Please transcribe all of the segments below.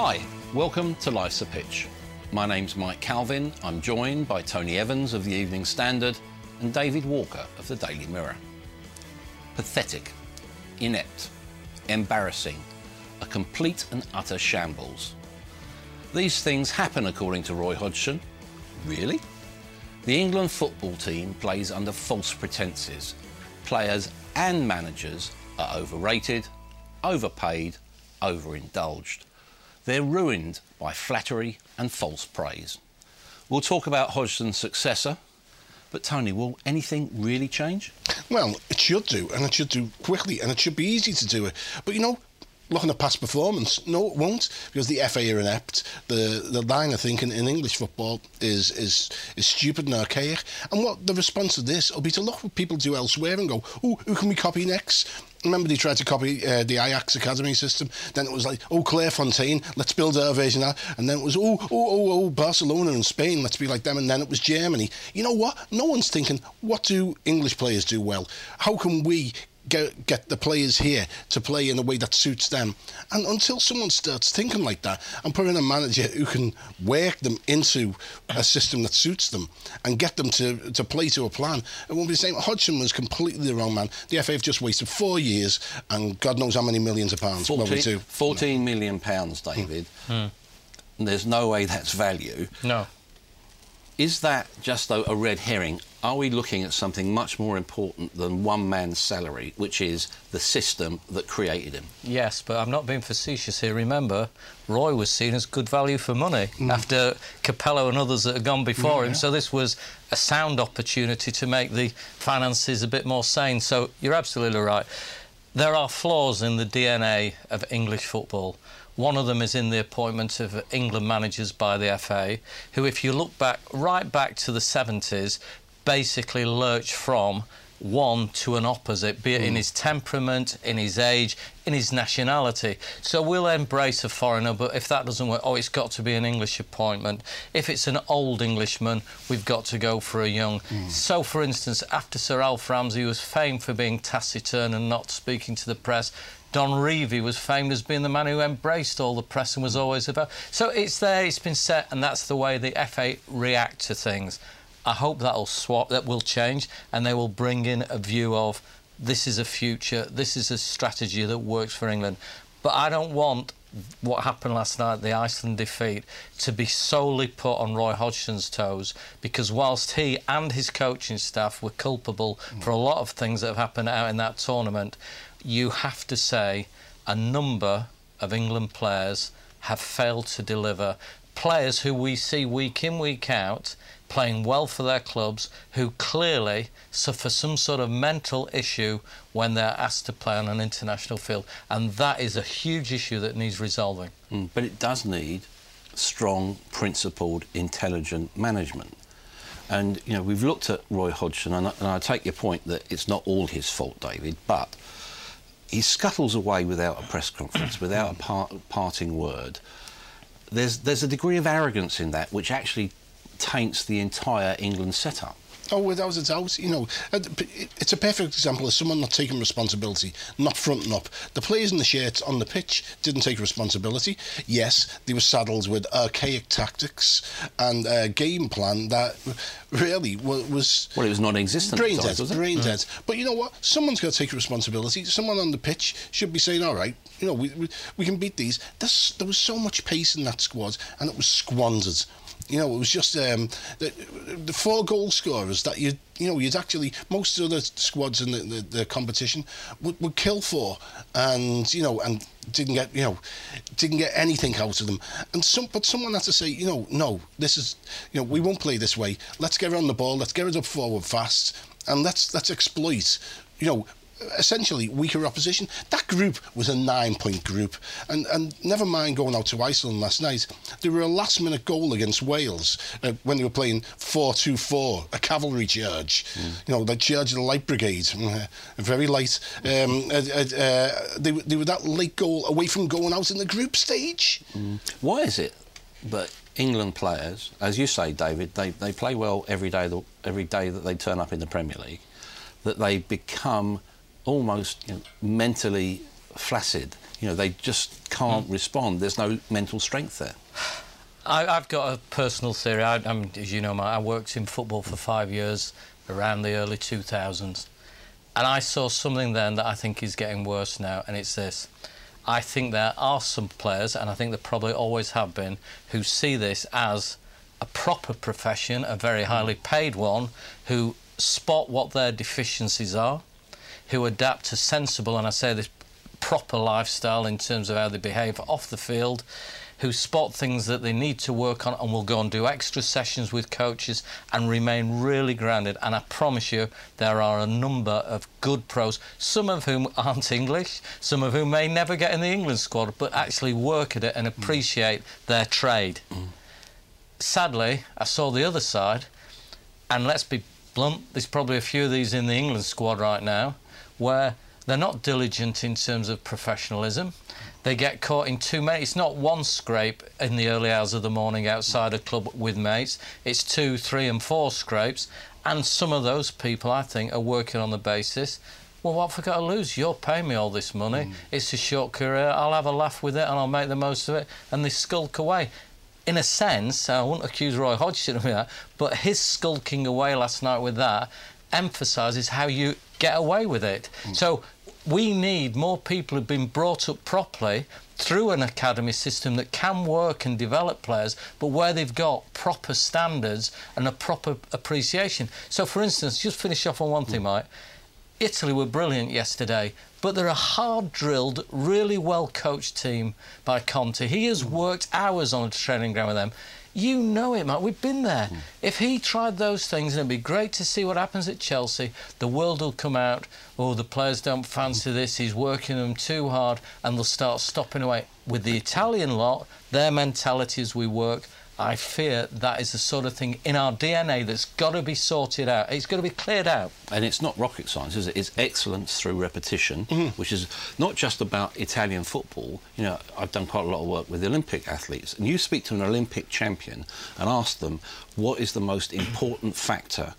Hi, welcome to Life's a Pitch. My name's Mike Calvin. I'm joined by Tony Evans of the Evening Standard and David Walker of the Daily Mirror. Pathetic, inept, embarrassing, a complete and utter shambles. These things happen according to Roy Hodgson. Really? The England football team plays under false pretences. Players and managers are overrated, overpaid, overindulged. They're ruined by flattery and false praise. We'll talk about Hodgson's successor, but Tony, will anything really change? Well, it should do, and it should do quickly, and it should be easy to do it. But you know, looking at past performance, no, it won't, because the FA are inept. The the line of thinking in English football is is is stupid and archaic. And what the response to this will be to look what people do elsewhere and go, oh, who can we copy next? Remember, they tried to copy uh, the Ajax academy system. Then it was like, oh, Clairefontaine, let's build our version of that. And then it was, oh, oh, oh, oh, Barcelona and Spain, let's be like them. And then it was Germany. You know what? No one's thinking, what do English players do well? How can we get, get the players here to play in a way that suits them. And until someone starts thinking like that and put in a manager who can work them into a system that suits them and get them to, to play to a plan, it won't be the same. Hodgson was completely the wrong man. The FA have just wasted four years and God knows how many millions of pounds. 14, well, we do. 14 million pounds, David. And there's no way that's value. No. Is that just a, a red herring? Are we looking at something much more important than one man's salary, which is the system that created him? Yes, but I'm not being facetious here. Remember, Roy was seen as good value for money mm. after Capello and others that had gone before him. So this was a sound opportunity to make the finances a bit more sane. So you're absolutely right. There are flaws in the DNA of English football. One of them is in the appointment of England managers by the FA, who, if you look back right back to the 70s, basically lurched from one to an opposite, be it in hmm. his temperament, in his age, in his nationality. So we'll embrace a foreigner, but if that doesn't work, oh, it's got to be an English appointment. If it's an old Englishman, we've got to go for a young. Hmm. So, for instance, after Sir Alf Ramsey was famed for being taciturn and not speaking to the press, Don Revie was famed as being the man who embraced all the press and was hmm. always about. So it's there, it's been set, and that's the way the FA react to things. I hope that'll swap, that will change, and they will bring in a view of this is a future, this is a strategy that works for England. But I don't want what happened last night, the Iceland defeat, to be solely put on Roy Hodgson's toes because whilst he and his coaching staff were culpable mm. for a lot of things that have happened out in that tournament, you have to say a number of England players have failed to deliver. Players who we see week in, week out, playing well for their clubs, who clearly suffer some sort of mental issue when they're asked to play on an international field. And that is a huge issue that needs resolving. Mm, But it does need strong, principled, intelligent management. And you know, we've looked at Roy Hodgson, and I, and I take your point that it's not all his fault, David, but he scuttles away without a press conference, without a par- parting word. There's there's a degree of arrogance in that which actually taints the entire England setup. Oh, without a doubt, you know, uh, it's a perfect example of someone not taking responsibility, not fronting up. The players in the shirts on the pitch didn't take responsibility. Yes, they were saddled with archaic tactics and a game plan that really was. Well, it was non-existent. Brain dead, dead, brain dead. But you know what? Someone's got to take responsibility. Someone on the pitch should be saying, "All right, you know, we we, we can beat these." There's, there was so much pace in that squad, and it was squandered. You know, it was just um, the, the four goal scorers that you you know you'd actually most of the squads in the, the, the, competition would, would kill for, and you know and didn't get you know didn't get anything out of them. And some but someone had to say you know no this is you know we won't play this way. Let's get on the ball. Let's get it up forward fast, and let's let's exploit you know essentially weaker opposition. That group was a nine-point group, and and never mind going out to Iceland last night. They were a last-minute goal against Wales uh, when they were playing four-two-four, a cavalry charge. Mm. You know, the charge of the Light Brigade, uh, very light. Um, uh, uh, uh, they they were that late goal away from going out in the group stage. Mm. Why is it that England players, as you say, David, they, they play well every day, every day that they turn up in the Premier League, that they become almost you know, mentally flaccid. You know, they just can't mm. respond. There's no mental strength there. I, have got a personal theory. I, am as you know, I worked in football for five years around the early 2000s. And I saw something then that I think is getting worse now, and it's this. I think there are some players, and I think there probably always have been, who see this as a proper profession, a very highly paid one, who spot what their deficiencies are, who adapt to sensible, and I say this proper lifestyle in terms of how they behave off the field, who spot things that they need to work on and will go and do extra sessions with coaches and remain really grounded. And I promise you, there are a number of good pros, some of whom aren't English, some of whom may never get in the England squad, but actually work at it and appreciate mm. their trade. Mm. Sadly, I saw the other side, and let's be blunt, there's probably a few of these in the England squad right now where they're not diligent in terms of professionalism. They get caught in too many. It's not one scrape in the early hours of the morning outside a club with mates. It's two, three, and four scrapes. And some of those people, I think, are working on the basis well, what have I got to lose? You're paying me all this money. Mm. It's a short career. I'll have a laugh with it and I'll make the most of it. And they skulk away. In a sense, I wouldn't accuse Roy Hodgson of that, but his skulking away last night with that emphasises how you get away with it. Mm. So we need more people who've been brought up properly through an academy system that can work and develop players, but where they've got proper standards and a proper appreciation. So, for instance, just finish off on one thing, mm. Mike. Italy were brilliant yesterday, but they're a hard drilled, really well coached team by Conte. He has mm. worked hours on a training ground with them. You know it, Matt. We've been there. Mm. If he tried those things, and it'd be great to see what happens at Chelsea. The world will come out. Oh, the players don't fancy this. He's working them too hard, and they'll start stopping away. With the Italian lot, their mentality as we work, I fear that is the sort of thing in our DNA that's got to be sorted out. It's got to be cleared out. And it's not rocket science, is it? It's excellence through repetition, mm-hmm. which is not just about Italian football. You know, I've done quite a lot of work with Olympic athletes, and you speak to an Olympic champion and ask them what is the most important factor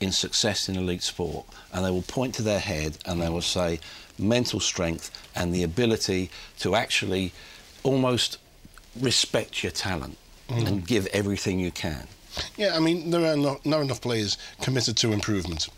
in success in elite sport, and they will point to their head and they will say mental strength and the ability to actually almost respect your talent mm. and give everything you can. Yeah, I mean, there are not, not enough players committed to improvement.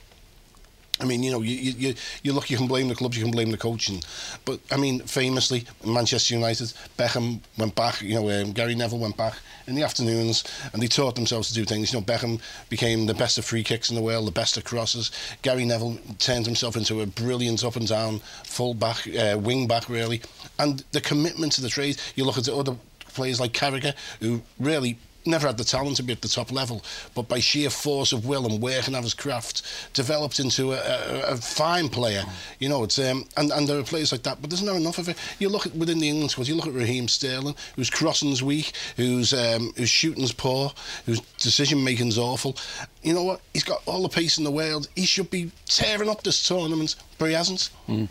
I mean, you know, you, you, you look, you can blame the clubs, you can blame the coaching. But, I mean, famously, Manchester United, Beckham went back, you know, um, Gary Neville went back in the afternoons and they taught themselves to do things. You know, Beckham became the best of free kicks in the world, the best of crosses. Gary Neville turned himself into a brilliant up and down full back, uh, wing back, really. And the commitment to the trade, you look at the other players like Carragher, who really never had the talent to be at the top level, but by sheer force of will and working of his craft, developed into a, a, a fine player. Mm. You know, it's um, and, and there are players like that, but there's not enough of it. You look at within the England squad, you look at Raheem Sterling, whose crossing's weak, whose um, whose shooting's poor, whose decision making's awful. You know what? He's got all the pace in the world. He should be tearing up this tournament, but he hasn't. Mm.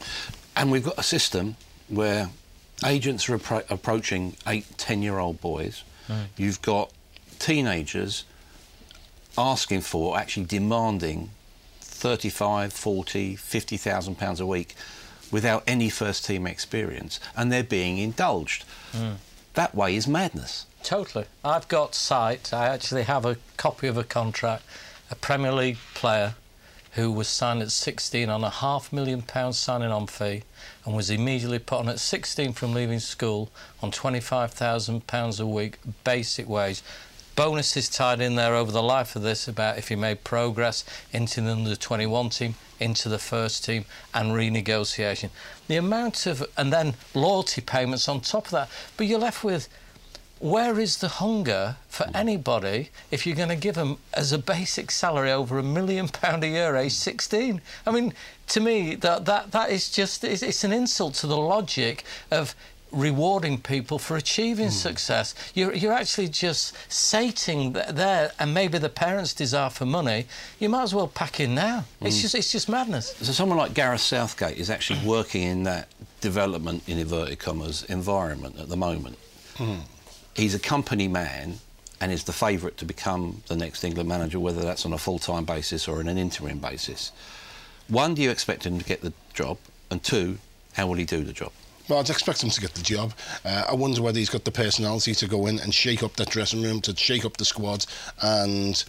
And we've got a system where agents are appro- approaching eight, ten year old boys. Right. You've got teenagers asking for, actually demanding 35, 40, 50,000 pounds a week without any first team experience and they're being indulged. Mm. That way is madness. Totally. I've got sight. I actually have a copy of a contract, a Premier League player who was signed at 16 on a half million pound signing on fee and was immediately put on at 16 from leaving school on 25,000 pounds a week basic wage bonuses tied in there over the life of this about if he made progress into the under 21 team, into the first team, and renegotiation. The amount of, and then loyalty payments on top of that. But you're left with where is the hunger for anybody if you're going to give them as a basic salary over a million pound a year age 16 i mean to me that that that is just it's, it's an insult to the logic of rewarding people for achieving mm. success. You're, you're actually just sating there, and maybe the parents' desire for money. You might as well pack in now. Mm. It's just it's just madness. So someone like Gareth Southgate is actually working in that development in inverted commas environment at the moment. Mm. He's a company man and is the favourite to become the next England manager, whether that's on a full-time basis or on an interim basis. One, do you expect him to get the job? And two, how will he do the job? Well, I'd expect him to get the job. Uh, I wonder whether he's got the personality to go in and shake up that dressing room, to shake up the squad, and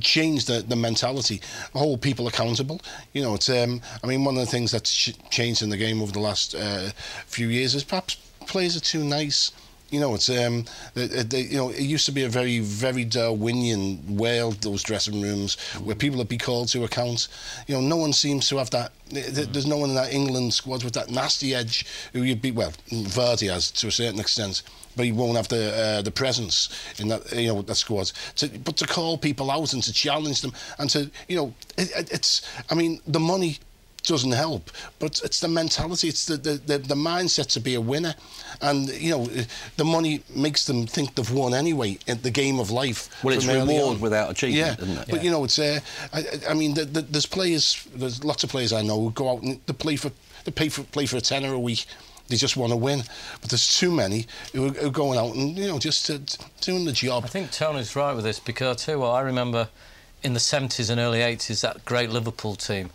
change the, the mentality, hold people accountable. You know, it's um, I mean, one of the things that's changed in the game over the last uh, few years is perhaps players are too nice you know, it's um, they, they, you know, it used to be a very, very Darwinian world. Those dressing rooms where people would be called to account. You know, no one seems to have that. There's no one in that England squad with that nasty edge who you'd be. Well, Vardy has to a certain extent, but he won't have the uh, the presence in that you know that squad. To, but to call people out and to challenge them and to you know, it, it's. I mean, the money doesn't help. But it's the mentality, it's the, the, the, the, mindset to be a winner. And, you know, the money makes them think they've won anyway in the game of life. Well, it's reward without achievement, yeah. isn't it? But, yeah. you know, it's, uh, I, I mean, the, the, there's players, there's lots of players I know who go out and they play for, they pay for, play for a tenner a week. They just want to win, but there's too many who are, going out and you know just uh, doing the job. I think Tony's right with this because too. tell you what, I remember in the 70s and early 80s that great Liverpool team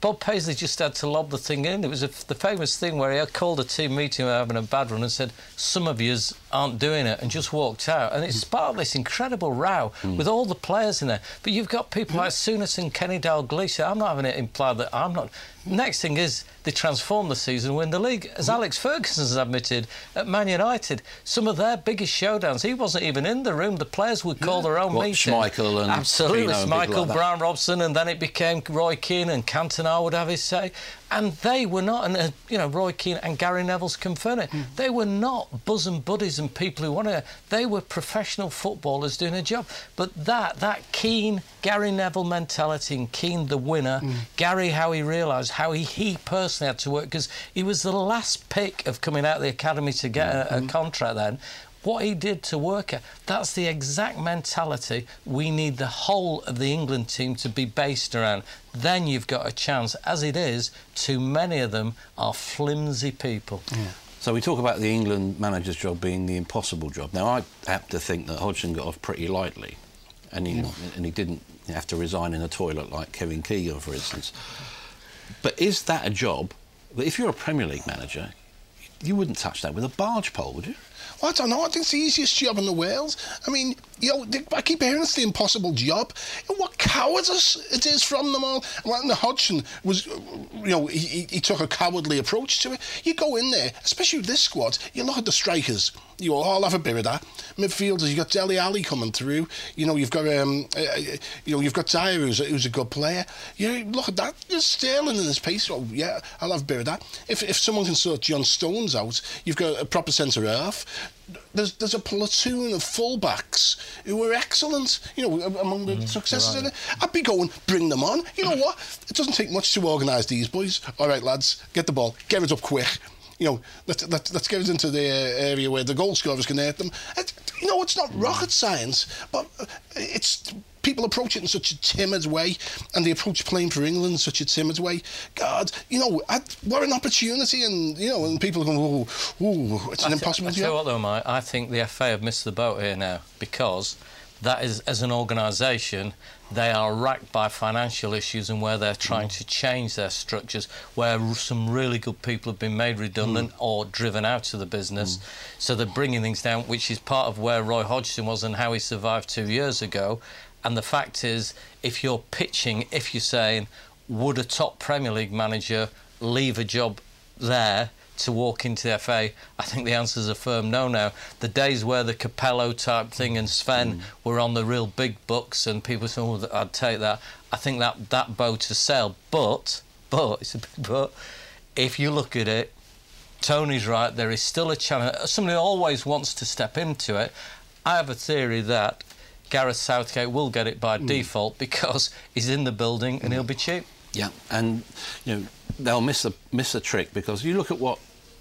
Bob Paisley just had to lob the thing in. It was a, the famous thing where he called a team meeting having a bad run and said, "Some of yous aren't doing it," and just walked out. And it sparked this incredible row mm. with all the players in there. But you've got people like Souness and Kenny Dalglish. I'm not having it implied that I'm not. Next thing is they transform the season, win the league. As Alex Ferguson has admitted at Man United, some of their biggest showdowns, he wasn't even in the room. The players would call their own what, meeting. Schmeichel and absolutely, Schmeichel, like Brian Robson, and then it became Roy Keane and Cantona would have his say and they were not, and uh, you know, Roy Keane and Gary Neville's confirmed it. Mm. They were not bosom buddies and people who wanted. They were professional footballers doing a job. But that that Keane, Gary Neville mentality, and Keane the winner, mm. Gary how he realised how he, he personally had to work because he was the last pick of coming out of the academy to get mm. a, a hmm. contract then what he did to work at. That's the exact mentality we need the whole of the England team to be based around. Then you've got a chance. As it is, too many of them are flimsy people. Yeah. So we talk about the England manager's job being the impossible job. Now I have to think that Hodgson got off pretty lightly, and he and he didn't have to resign in a toilet like Kevin Keegan, for instance. But is that a job that if you're a Premier League manager, you wouldn't touch that with a barge pole, would you? Well, I don't know. I think it's the easiest job in the world. I mean, you know, I keep hearing it's the impossible job. what cowardice it is from them all. When Hodgson was, you know, he, he took a cowardly approach to it. You go in there, especially with this squad, you look at the strikers. You all have a bit of that. Midfielders, you've got Dele Alli coming through. You know, you've got, um, uh, uh you know, you've got Dier, who's a, who's a good player. You know, look at that. There's Sterling in his pace. Oh, yeah, I'll have a bit of that. If, if someone can sort John Stones out, you've got a proper centre half there's there's a platoon of fullbacks who were excellent, you know, among the mm, successes. Right. I'd be going, bring them on. You know mm. what? It doesn't take much to organise these boys. All right, lads, get the ball, get it up quick. You know, let's, let's, let's get it into the uh, area where the goal scorers can hit them. It, you know, it's not rocket science, but uh, it's people approach it in such a timid way, and they approach playing for England in such a timid way. God, you know, I'd, what an opportunity, and you know, and people go, oh, oh it's an I impossible th- I tell you what, though, Mike, I think the FA have missed the boat here now because that is, as an organisation, they are racked by financial issues and where they're trying to change their structures, where some really good people have been made redundant mm. or driven out of the business. Mm. So they're bringing things down, which is part of where Roy Hodgson was and how he survived two years ago. And the fact is, if you're pitching, if you're saying, would a top Premier League manager leave a job there to walk into the FA? I think the answer is a firm no now. The days where the Capello type thing and Sven mm. were on the real big books and people said, oh, I'd take that. I think that, that boat has sailed. But, but, it's a big but, if you look at it, Tony's right, there is still a challenge. Somebody always wants to step into it. I have a theory that Gareth Southgate will get it by hmm. default because he's in the building and he'll be cheap. Yeah, and you know they'll miss the miss the trick because you look at what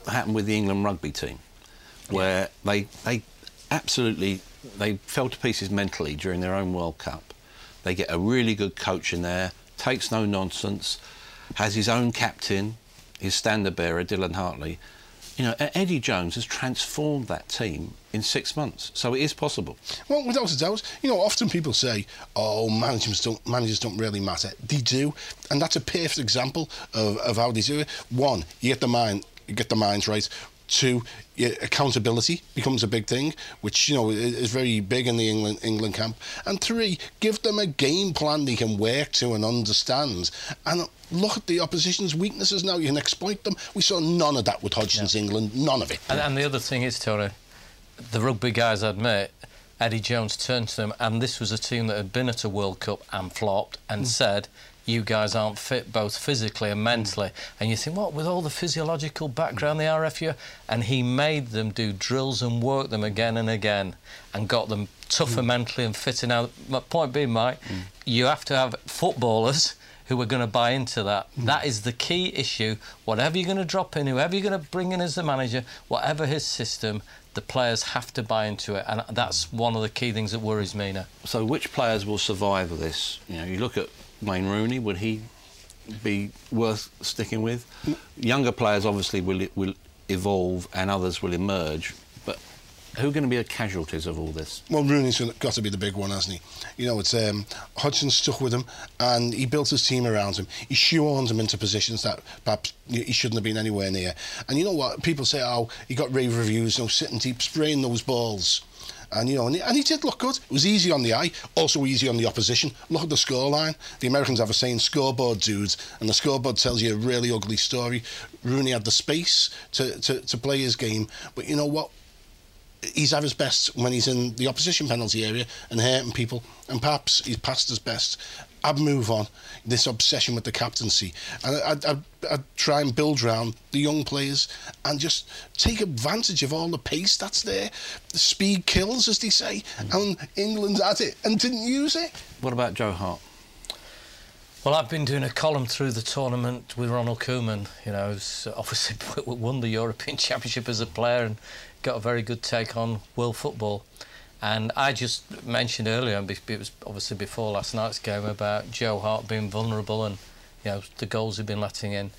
happened with the England rugby team, where they they absolutely they fell to pieces mentally during their own World Cup. They get a really good coach in there, takes no nonsense, has his own captain, his standard bearer Dylan Hartley. You know, Eddie Jones has transformed that team in six months, so it is possible. Well, without a doubt, you know, often people say, "Oh, managers don't managers don't really matter." They do, and that's a perfect example of, of how they do it. One, you get the mind, you get the minds right. Two, yeah, accountability becomes a big thing, which you know is very big in the England England camp. And three, give them a game plan they can work to and understand, and look at the opposition's weaknesses. Now you can exploit them. We saw none of that with Hodgson's England. None of it. And, and the other thing is, Tony, the rugby guys admit Eddie Jones turned to them, and this was a team that had been at a World Cup and flopped, and mm. said, "You guys aren't fit, both physically and mentally." And you think, what with all the physiological background the RFU, and he made them do drills and work them again and again, and got them tougher mm. mentally and fitter. Now, my point being, Mike, mm. you have to have footballers who are going to buy into that. Mm. That is the key issue. Whatever you're going to drop in, whoever you're going to bring in as the manager, whatever his system, the players have to buy into it, and that's one of the key things that worries me now. So, which players will survive this? You know, you look at Wayne Rooney. Would he be worth sticking with? Younger players obviously will will evolve, and others will emerge. But who are going to be the casualties of all this? Well, Rooney's got to be the big one, hasn't he? You know, it's um, Hodgson stuck with him, and he built his team around him. He shoehorned him into positions that perhaps he shouldn't have been anywhere near. And you know what? People say, "Oh, he got rave reviews, know, sitting deep, spraying those balls." And you know, and he, and he did look good. It was easy on the eye, also easy on the opposition. Look at the scoreline. The Americans have a saying, "Scoreboard dudes," and the scoreboard tells you a really ugly story. Rooney had the space to, to, to play his game, but you know what? he's at his best when he's in the opposition penalty area and hurting people, and perhaps he's passed his best. I'd move on this obsession with the captaincy, and I'd, I'd, I'd try and build around the young players and just take advantage of all the pace that's there. The speed kills, as they say, mm. and England's at it and didn't use it. What about Joe Hart? Well, I've been doing a column through the tournament with Ronald Koeman. You know, who's obviously won the European Championship as a player and got a very good take on world football. And I just mentioned earlier, and it was obviously before last night's game, about Joe Hart being vulnerable and you know the goals he'd been letting in.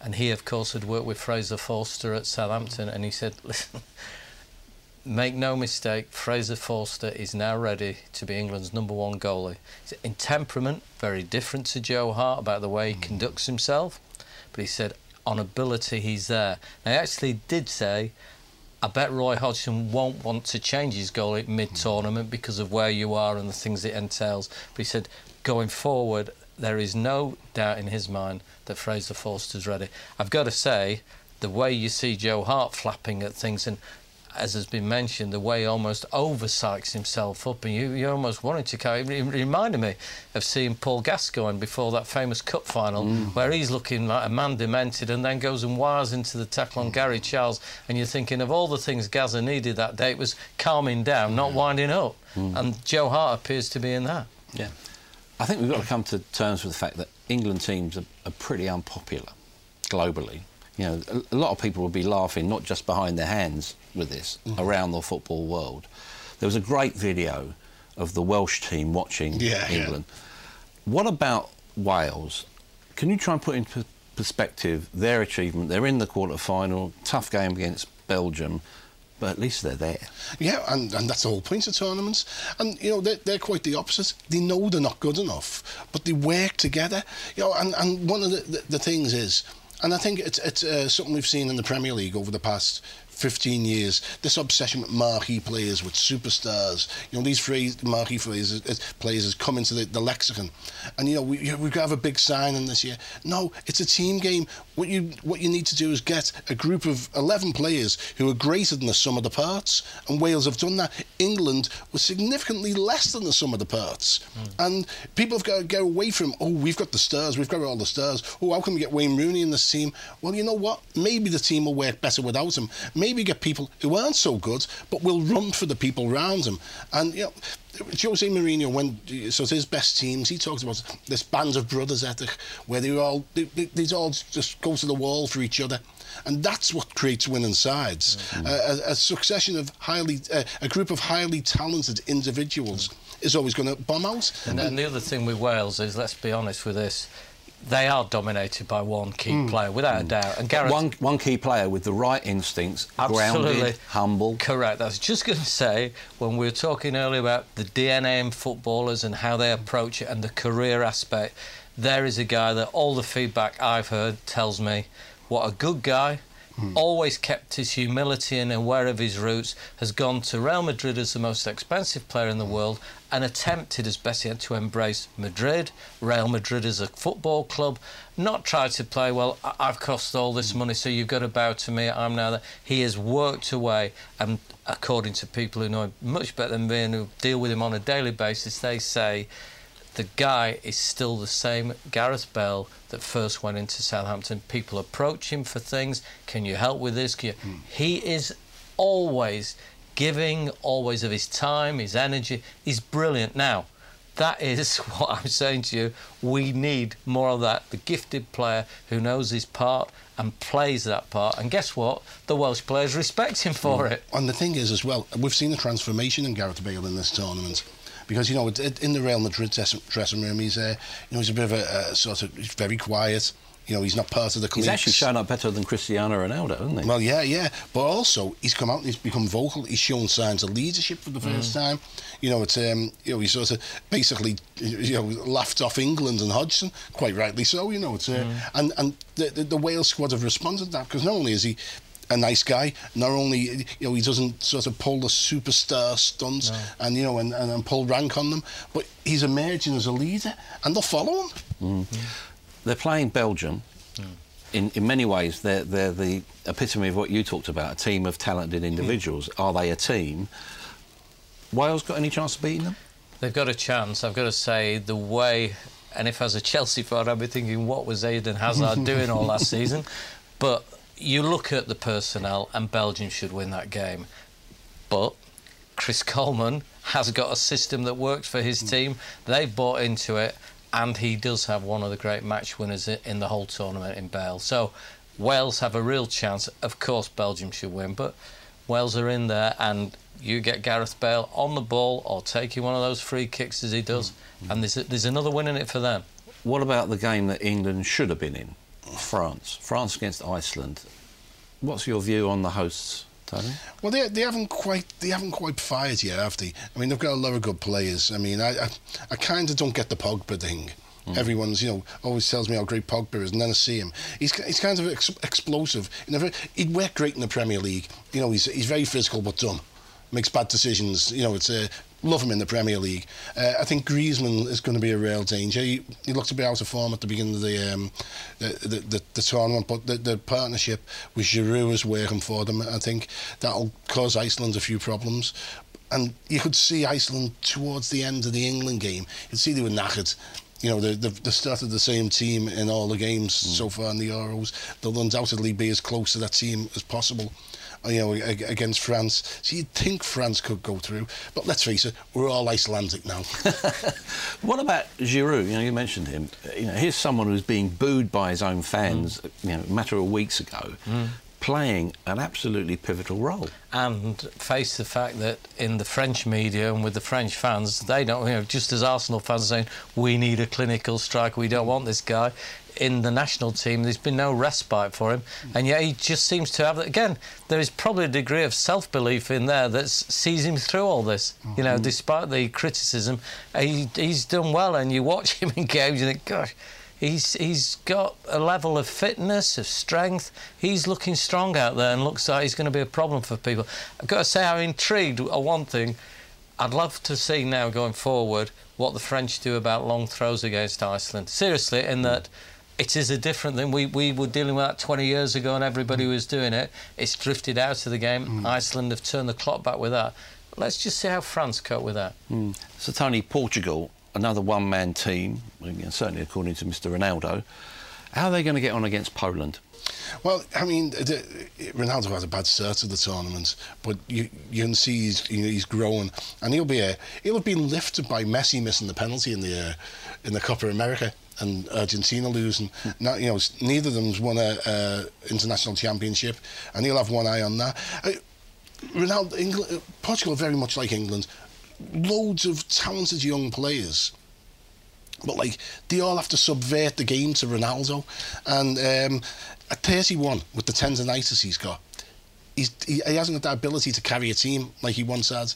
And he, of course, had worked with Fraser Forster at Southampton, and he said, "Listen, make no mistake, Fraser Forster is now ready to be England's number one goalie. He's in temperament, very different to Joe Hart about the way he mm. conducts himself, but he said on ability he's there. Now, he actually did say, I bet Roy Hodgson won't want to change his goal at mid tournament because of where you are and the things it entails. But he said, going forward, there is no doubt in his mind that Fraser Forster's ready. I've got to say, the way you see Joe Hart flapping at things and as has been mentioned, the way he almost overpsychs himself up, and you, you almost wanted to of, it reminded me of seeing Paul Gascoigne before that famous cup final, mm. where he's looking like a man demented and then goes and wires into the tackle on Gary Charles, and you're thinking of all the things Gaza needed that day, it was calming down, not winding up, mm. and Joe Hart appears to be in that. Yeah. I think we've got to come to terms with the fact that England teams are, are pretty unpopular globally. You know, a, a lot of people will be laughing, not just behind their hands with this, mm-hmm. around the football world. There was a great video of the Welsh team watching Yeah, yeah. England. What about Wales? Can you try and put into perspective their achievement? They're in the quarter final, tough game against Belgium. but at least they're there. Yeah, and, and that's the whole point of tournaments. And, you know, they're, they're quite the opposite. They know they're not good enough, but they work together. You know, and, and one of the, the, the things is, and I think it's, it's uh, something we've seen in the Premier League over the past 15 years, this obsession with marquee players, with superstars, you know, these phrase, marquee phrases, uh, players has come into the, the lexicon. And, you know, we, we've got to have a big signing this year. No, it's a team game. What you, what you need to do is get a group of 11 players who are greater than the sum of the parts. And Wales have done that. England was significantly less than the sum of the parts. Mm. And people have got to get away from, oh, we've got the stars, we've got all the stars. Oh, how can we get Wayne Rooney in this team? Well, you know what? Maybe the team will work better without him. Maybe get people who aren't so good, but will run for the people around them. And, you know, Jose Mourinho, when so his best teams, he talks about this band of brothers ethic, where they all they, they, all just go to the wall for each other, and that's what creates winning sides. Mm-hmm. Uh, a, a, succession of highly, uh, a group of highly talented individuals mm-hmm. is always going to bomb out. And, and the other thing with Wales is, let's be honest with this, they are dominated by one key mm. player, without mm. a doubt. And Gareth, one one key player with the right instincts, absolutely. grounded, humble. Correct. I was just going to say when we were talking earlier about the DNA in footballers and how they approach it and the career aspect. There is a guy that all the feedback I've heard tells me what a good guy Mm. Always kept his humility and aware of his roots, has gone to Real Madrid as the most expensive player in the world, and attempted as best he had to embrace Madrid, Real Madrid as a football club, not try to play, well, I've cost all this money, so you've got to bow to me, I'm now that. He has worked away, and according to people who know him much better than me and who deal with him on a daily basis, they say the guy is still the same Gareth Bale that first went into Southampton. People approach him for things. Can you help with this? Mm. He is always giving, always of his time, his energy. He's brilliant. Now, that is what I'm saying to you. We need more of that. The gifted player who knows his part and plays that part. And guess what? The Welsh players respect him for mm. it. And the thing is, as well, we've seen the transformation in Gareth Bale in this tournament because you know in the Real Madrid dressing room he's uh, you know he's a bit of a, a sort of he's very quiet you know, he's not part of the cliques. He's actually shown up better than Cristiano Ronaldo, hasn't he? Well, yeah, yeah. But also, he's come out and he's become vocal. He's shown signs of leadership for the first mm. time. You know, it's um, you know, he sort of basically you know laughed off England and Hodgson, quite rightly so. You know, it's uh, mm. and and the, the, the Wales squad have responded to that because not only is he a nice guy. Not only you know he doesn't sort of pull the superstar stunts no. and you know and, and, and, pull rank on them, but he's emerging as a leader, and they'll follow him. Mm. Mm. They're playing Belgium. Mm. In, in many ways, they're, they're the epitome of what you talked about a team of talented individuals. Are they a team? Wales got any chance of beating them? They've got a chance. I've got to say, the way, and if as a Chelsea fan, I'd be thinking, what was Eden Hazard doing all last season? But you look at the personnel, and Belgium should win that game. But Chris Coleman has got a system that works for his team. They've bought into it, and he does have one of the great match winners in the whole tournament in Bale. So Wales have a real chance. Of course, Belgium should win, but Wales are in there, and you get Gareth Bale on the ball or taking one of those free kicks as he does, mm-hmm. and there's, there's another win in it for them. What about the game that England should have been in? France. France against Iceland. What's your view on the hosts? Tony? Well, they, they haven't quite they haven't quite fired yet, have they? I mean, they've got a lot of good players. I mean, I I, I kind of don't get the Pogba thing. Mm. Everyone's, you know, always tells me how great Pogba is, and then I see him. He's he's kind of ex- explosive. He'd work great in the Premier League. You know, he's he's very physical but dumb. Makes bad decisions. You know, it's a love him in the Premier League. Uh, I think Griezmann is going to be a real danger. He, he looked to be out of form at the beginning of the um, the, the, the, the, tournament, but the, the partnership with Giroud is working for them. I think that'll cause Iceland a few problems. And you could see Iceland towards the end of the England game. You could see they were knackered you know, they, they've, started the same team in all the games mm. so far in the Euros. They'll undoubtedly be as close to that team as possible you know, against France. So you'd think France could go through, but let's face it, we're all Icelandic now. what about Giroud? You know, you mentioned him. You know, here's someone who's being booed by his own fans. Mm. You know, a matter of weeks ago. Mm playing an absolutely pivotal role. And face the fact that in the French media and with the French fans, they don't, you know, just as Arsenal fans are saying, we need a clinical striker, we don't want this guy. In the national team. There's been no respite for him, mm. and yet he just seems to have. Again, there is probably a degree of self-belief in there that sees him through all this. You know, mm-hmm. despite the criticism, he, he's done well, and you watch him in games, you think, gosh. He's, he's got a level of fitness, of strength. He's looking strong out there and looks like he's going to be a problem for people. I've got to say, I'm intrigued. One thing, I'd love to see now going forward what the French do about long throws against Iceland. Seriously, in mm. that it is a different thing. We, we were dealing with that 20 years ago and everybody mm. was doing it. It's drifted out of the game. Mm. Iceland have turned the clock back with that. Let's just see how France cope with that. Mm. So, Tony, Portugal, another one man team, certainly according to Mr. Ronaldo. How are they going to get on against Poland? Well, I mean, the, Ronaldo has a bad start to the tournament, but you you can see he's you know, he's growing, and he'll be a, he'll have been lifted by Messi missing the penalty in the uh, in the Copa America and Argentina losing. Now, you know, neither of them's won a, a international championship, and he'll have one eye on that. Uh, Ronaldo, England, Portugal, are very much like England, loads of talented young players. But like they all have to subvert the game to Ronaldo, and um, at 31 with the tendonitis he's got, he's, he, he hasn't got that ability to carry a team like he once had.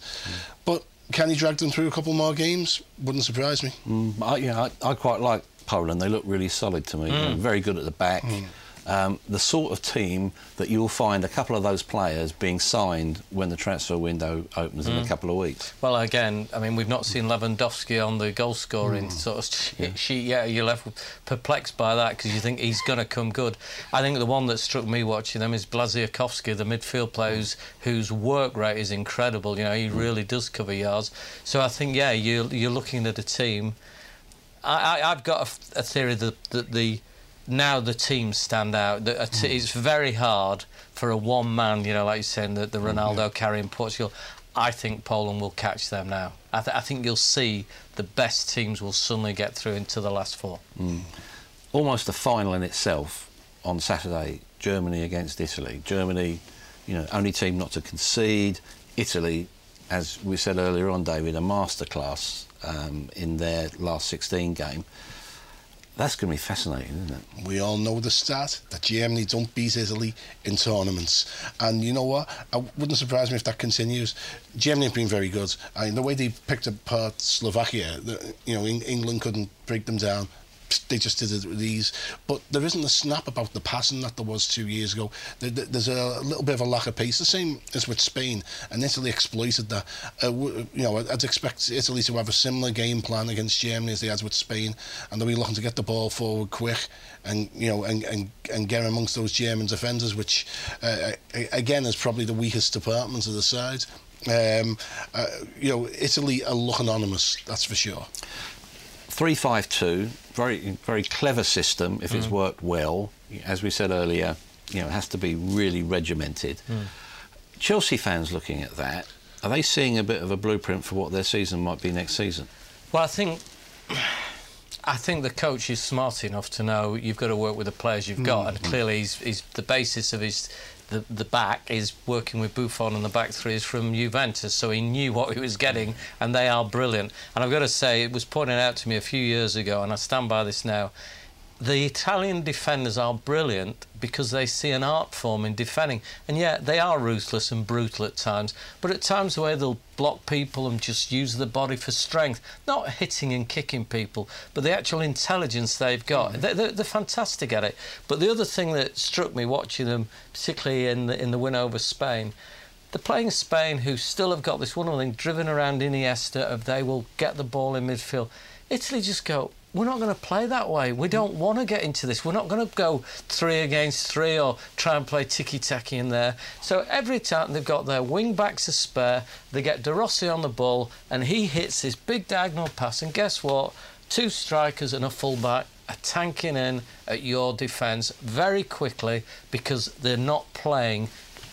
But can he drag them through a couple more games? Wouldn't surprise me. Mm, I, yeah, I, I quite like Poland. They look really solid to me. Hmm. They're very good at the back. Hmm. Um, the sort of team that you'll find a couple of those players being signed when the transfer window opens in a hmm. couple of weeks. Well, again, I mean, we've not seen Lewandowski on the goal scoring sort of sheet. sheet yet. You're left perplexed by that because you think he's going to come good. I think the one that struck me watching them is Blaszczykowski, the midfield player whose, whose work rate is incredible. You know, he really does cover yards. So I think, yeah, you're, you're looking at a team. I, I, I've got a theory that, that the now the teams stand out. That a t- hmm. It's very hard for a one man, you know, like you're saying, the, the Ronaldo carrying Portugal. I think Poland will catch them now. I, th- I think you'll see the best teams will suddenly get through into the last four. Hmm. Almost the final in itself on Saturday, Germany against Italy. Germany, you know, only team not to concede. Italy, as we said earlier on, David, a masterclass um, in their last 16 game. That's going to be fascinating, isn't it? We all know the stat that Germany don't beat Italy in tournaments. And you know what? It wouldn't surprise me if that continues. Germany have been very good. I mean, the way they picked apart Slovakia, you know, England couldn't break them down. They just did it with ease. But there isn't a snap about the passing that there was two years ago. There- there- There's a little bit of a lack of pace. The same as with Spain. And Italy exploited that. Uh, you know, I'd expect Italy to have a similar game plan against Germany as they had with Spain. And they'll be looking to get the ball forward quick and, you know, and, and, and get amongst those German defenders, which, uh, again, is probably the weakest department of the side. Um, uh, you know, Italy are looking anonymous, that's for sure. 352, very very clever system if it's mm. worked well. As we said earlier, you know, it has to be really regimented. Mm. Chelsea fans looking at that, are they seeing a bit of a blueprint for what their season might be next season? Well, I think. I think the coach is smart enough to know you've got to work with the players you've got, mm. and clearly, he's, he's the basis of his the, the back is working with Buffon and the back three is from Juventus, so he knew what he was getting, and they are brilliant. And I've got to say, it was pointed out to me a few years ago, and I stand by this now. The Italian defenders are brilliant because they see an art form in defending, and yet they are ruthless and brutal at times. But at times where they'll block people and just use the body for strength, not hitting and kicking people, but the actual intelligence they've got. Mm. They're, they're, they're fantastic at it. But the other thing that struck me watching them, particularly in the, in the win over Spain, they're playing Spain, who still have got this wonderful thing driven around Iniesta of they will get the ball in midfield. Italy just go, we're not going to play that way. We don't want to get into this. We're not going to go three against three or try and play ticky tacky in there. So every time they've got their wing backs to spare, they get De Rossi on the ball and he hits this big diagonal pass. And guess what? Two strikers and a fullback are tanking in at your defence very quickly because they're not playing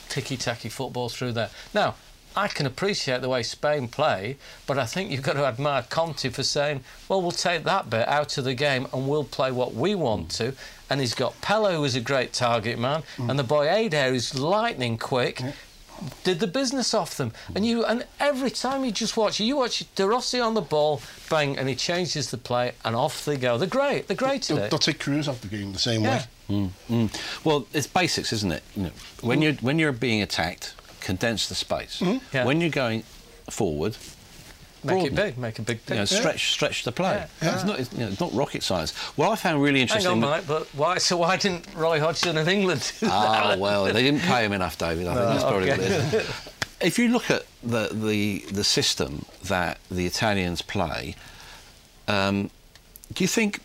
ticky tacky football through there. Now, I can appreciate the way Spain play, but I think you've got to admire Conte for saying, well, we'll take that bit out of the game and we'll play what we want to. And he's got Pellè, who is a great target man, mm. and the boy Eder, who's lightning quick. did the business off them. And you and every time you just watch you watch De Rossi on the ball, bang, and he changes the play, and off they go. They're great. They're great They'll, today. they'll take Kroos off the game the same Yeah. way. Well, it's basics, isn't it? You know, when you're when you're being attacked, condense the space. Yeah. When you're going forward, Make it big. Make a big you know, stretch stretch the play. Yeah. It's not it's, you know, it's not rocket science. What I found really interesting. Hang on, Mike, but why? So why didn't Roy Hodgson in England do Oh that? well, they didn't pay him enough, David. I think that's probably okay. what it is. If you look at the the, the system that the Italians play, um, do you think?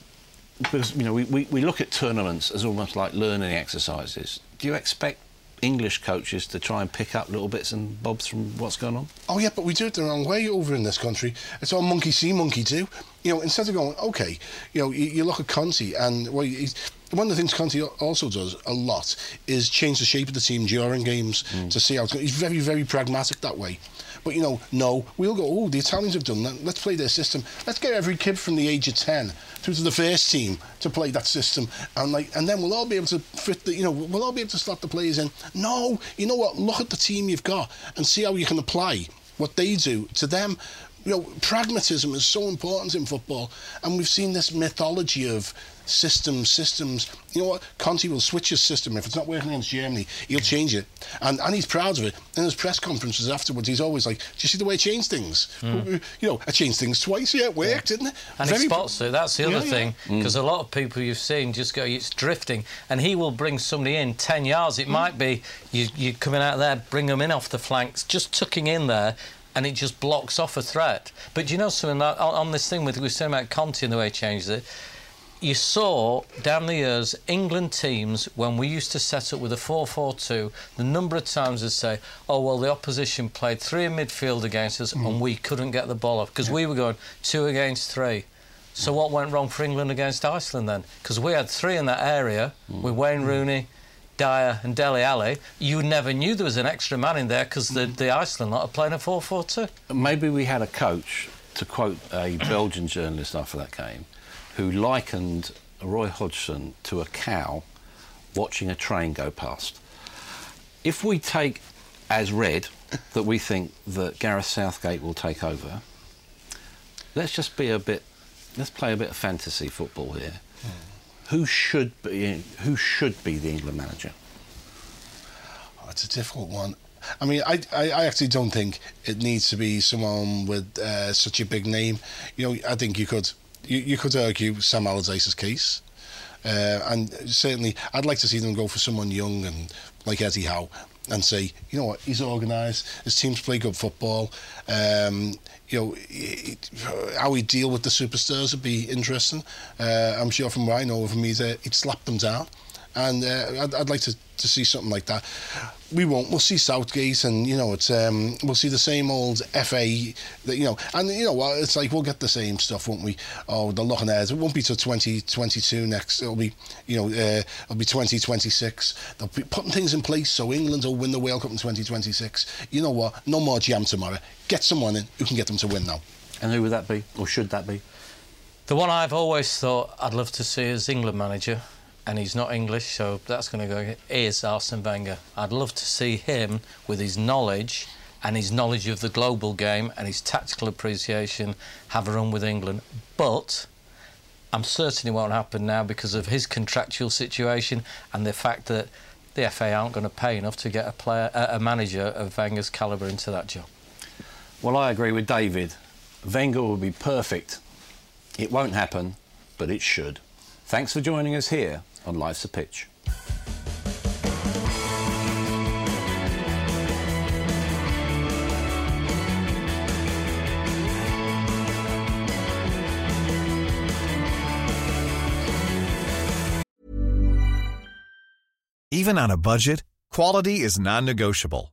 Because you know, we, we, we look at tournaments as almost like learning exercises. Do you expect English coaches to try and pick up little bits and bobs from what's going on? Oh yeah, but we do it the wrong way over in this country. It's all monkey see, monkey do. You know, instead of going, okay, you know, you, you look at Conte, and well, he's, one of the things Conte also does a lot is change the shape of the team during games mm. to see how it's going. He's very, very pragmatic that way. But you know, no, we'll go. Oh, the Italians have done that. Let's play their system. Let's get every kid from the age of ten through to the first team to play that system, and like, and then we'll all be able to fit the. You know, we'll all be able to slot the players in. No, you know what? Look at the team you've got and see how you can apply what they do to them. You know, pragmatism is so important in football, and we've seen this mythology of systems, systems. You know what? Conte will switch his system if it's not working against Germany. He'll change it, and and he's proud of it. In his press conferences afterwards, he's always like, "Do you see the way I changed things? Hmm. You know, I changed things twice. Yeah, it worked, didn't it?" And Very he spots it. That's the other Yeah, yeah. thing. Hmm. Because a lot of people you've seen just go, it's drifting. And he will bring somebody in 10 yards. It hmm. might be you, you coming out there, bring them in off the flanks, just tucking in there. And it just blocks off a threat. But do you know something? On, on this thing with we were saying about Conte and the way he changed it, you saw down the years England teams when we used to set up with a 4-4-2 the number of times they'd say oh well the opposition played three in midfield against us and we couldn't get the ball off because we were going two against three. So what went wrong for England against Iceland then? Because we had three in that area with Wayne Rooney Dier and Dele Alli. You never knew there was an extra man in there because the, the Iceland lot are playing a 4-4-2 Maybe we had a coach, to quote a Belgian journalist after that game, who likened Roy Hodgson to a cow watching a train go past. If we take as read that we think that Gareth Southgate will take over, let's just be a bit, let's play a bit of fantasy football here. Who should be who should be the England manager? Oh, it's a difficult one. I mean, I, I, I actually don't think it needs to be someone with uh, such a big name. You know, I think you could you, you could argue Sam Allardyce's case, uh, and certainly I'd like to see them go for someone young and like Eddie Howe and say, you know what, he's organised, his teams play good football. Um, you know, he- he- how we deal with the superstars would be interesting. Uh, I'm sure from what I know of him, he'd, uh, he'd slap them down. And uh, I'd, I'd like to, to see something like that. We won't. We'll see Southgate, and you know, it's um, we'll see the same old FA. That you know, and you know what? It's like we'll get the same stuff, won't we? Oh, the looking ahead. It won't be till 2022 next. It'll be, you know, uh, it'll be 2026. They'll be putting things in place so England will win the World Cup in 2026. You know what? No more jam tomorrow. Get someone in who can get them to win now. And who would that be, or should that be? The one I've always thought I'd love to see as England manager, and he's not English, so that's going to go, is Arsene Wenger. I'd love to see him with his knowledge and his knowledge of the global game and his tactical appreciation have a run with England. But I'm certain it won't happen now because of his contractual situation and the fact that the FA aren't going to pay enough to get a player, a manager of Wenger's calibre into that job. Well, I agree with David. Wenger would be perfect. It won't happen, but it should. Thanks for joining us here on Life's a Pitch. Even on a budget, quality is non-negotiable.